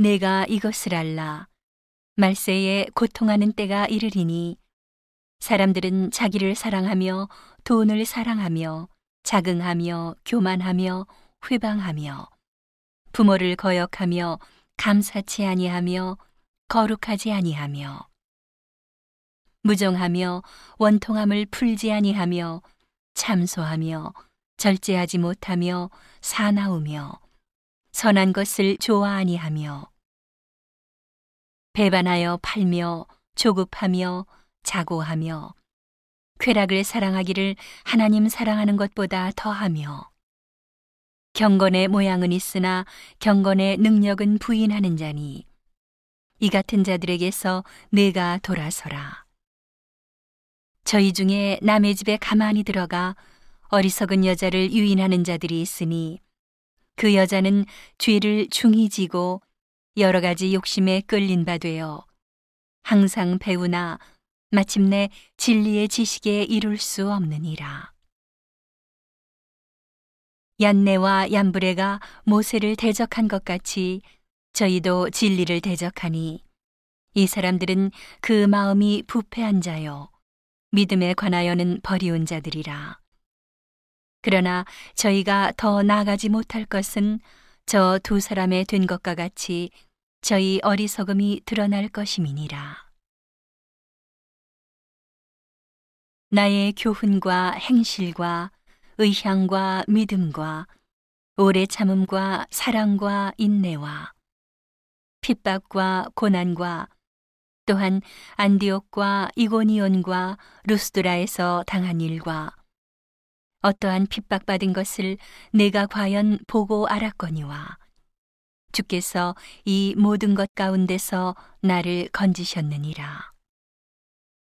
내가 이것을 알라. 말세에 고통하는 때가 이르리니 사람들은 자기를 사랑하며 돈을 사랑하며 자긍하며 교만하며 회방하며 부모를 거역하며 감사치 아니하며 거룩하지 아니하며 무정하며 원통함을 풀지 아니하며 참소하며 절제하지 못하며 사나우며 선한 것을 좋아하니 하며 배반하여 팔며 조급하며 자고하며 쾌락을 사랑하기를 하나님 사랑하는 것보다 더하며 경건의 모양은 있으나 경건의 능력은 부인하는 자니 이 같은 자들에게서 내가 돌아서라. 저희 중에 남의 집에 가만히 들어가 어리석은 여자를 유인하는 자들이 있으니 그 여자는 죄를 중히 지고 여러 가지 욕심에 끌린 바 되어 항상 배우나 마침내 진리의 지식에 이룰 수 없느니라. 얀네와 얀브레가 모세를 대적한 것 같이 저희도 진리를 대적하니 이 사람들은 그 마음이 부패한 자요 믿음에 관하여는 버리운 자들이라. 그러나 저희가 더 나아가지 못할 것은 저 두 사람의 된 것과 같이 저희 어리석음이 드러날 것임이니라. 나의 교훈과 행실과 의향과 믿음과 오래 참음과 사랑과 인내와 핍박과 고난과 또한 안디옥과 이고니온과 루스드라에서 당한 일과 어떠한 핍박받은 것을 내가 과연 보고 알았거니와 주께서 이 모든 것 가운데서 나를 건지셨느니라.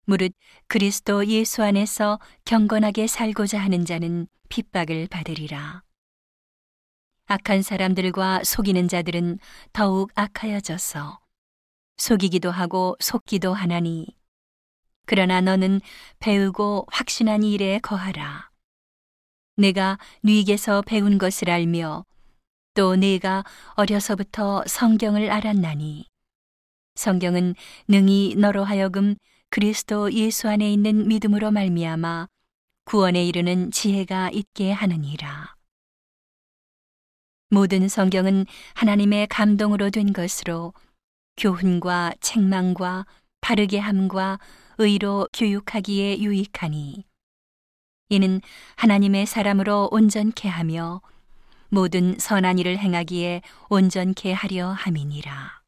무릇 그리스도 예수 안에서 경건하게 살고자 하는 자는 핍박을 받으리라. 악한 사람들과 속이는 자들은 더욱 악하여져서 속이기도 하고 속기도 하나니 그러나 너는 배우고 확신한 일에 거하라. 내가 네게서 배운 것을 알며 또 내가 어려서부터 성경을 알았나니 성경은 능히 너로 하여금 그리스도 예수 안에 있는 믿음으로 말미암아 구원에 이르는 지혜가 있게 하느니라. 모든 성경은 하나님의 감동으로 된 것으로 교훈과 책망과 바르게 함과 의로 교육하기에 유익하니 이는 하나님의 사람으로 온전케 하며 모든 선한 일을 행하기에 온전케 하려 함이니라.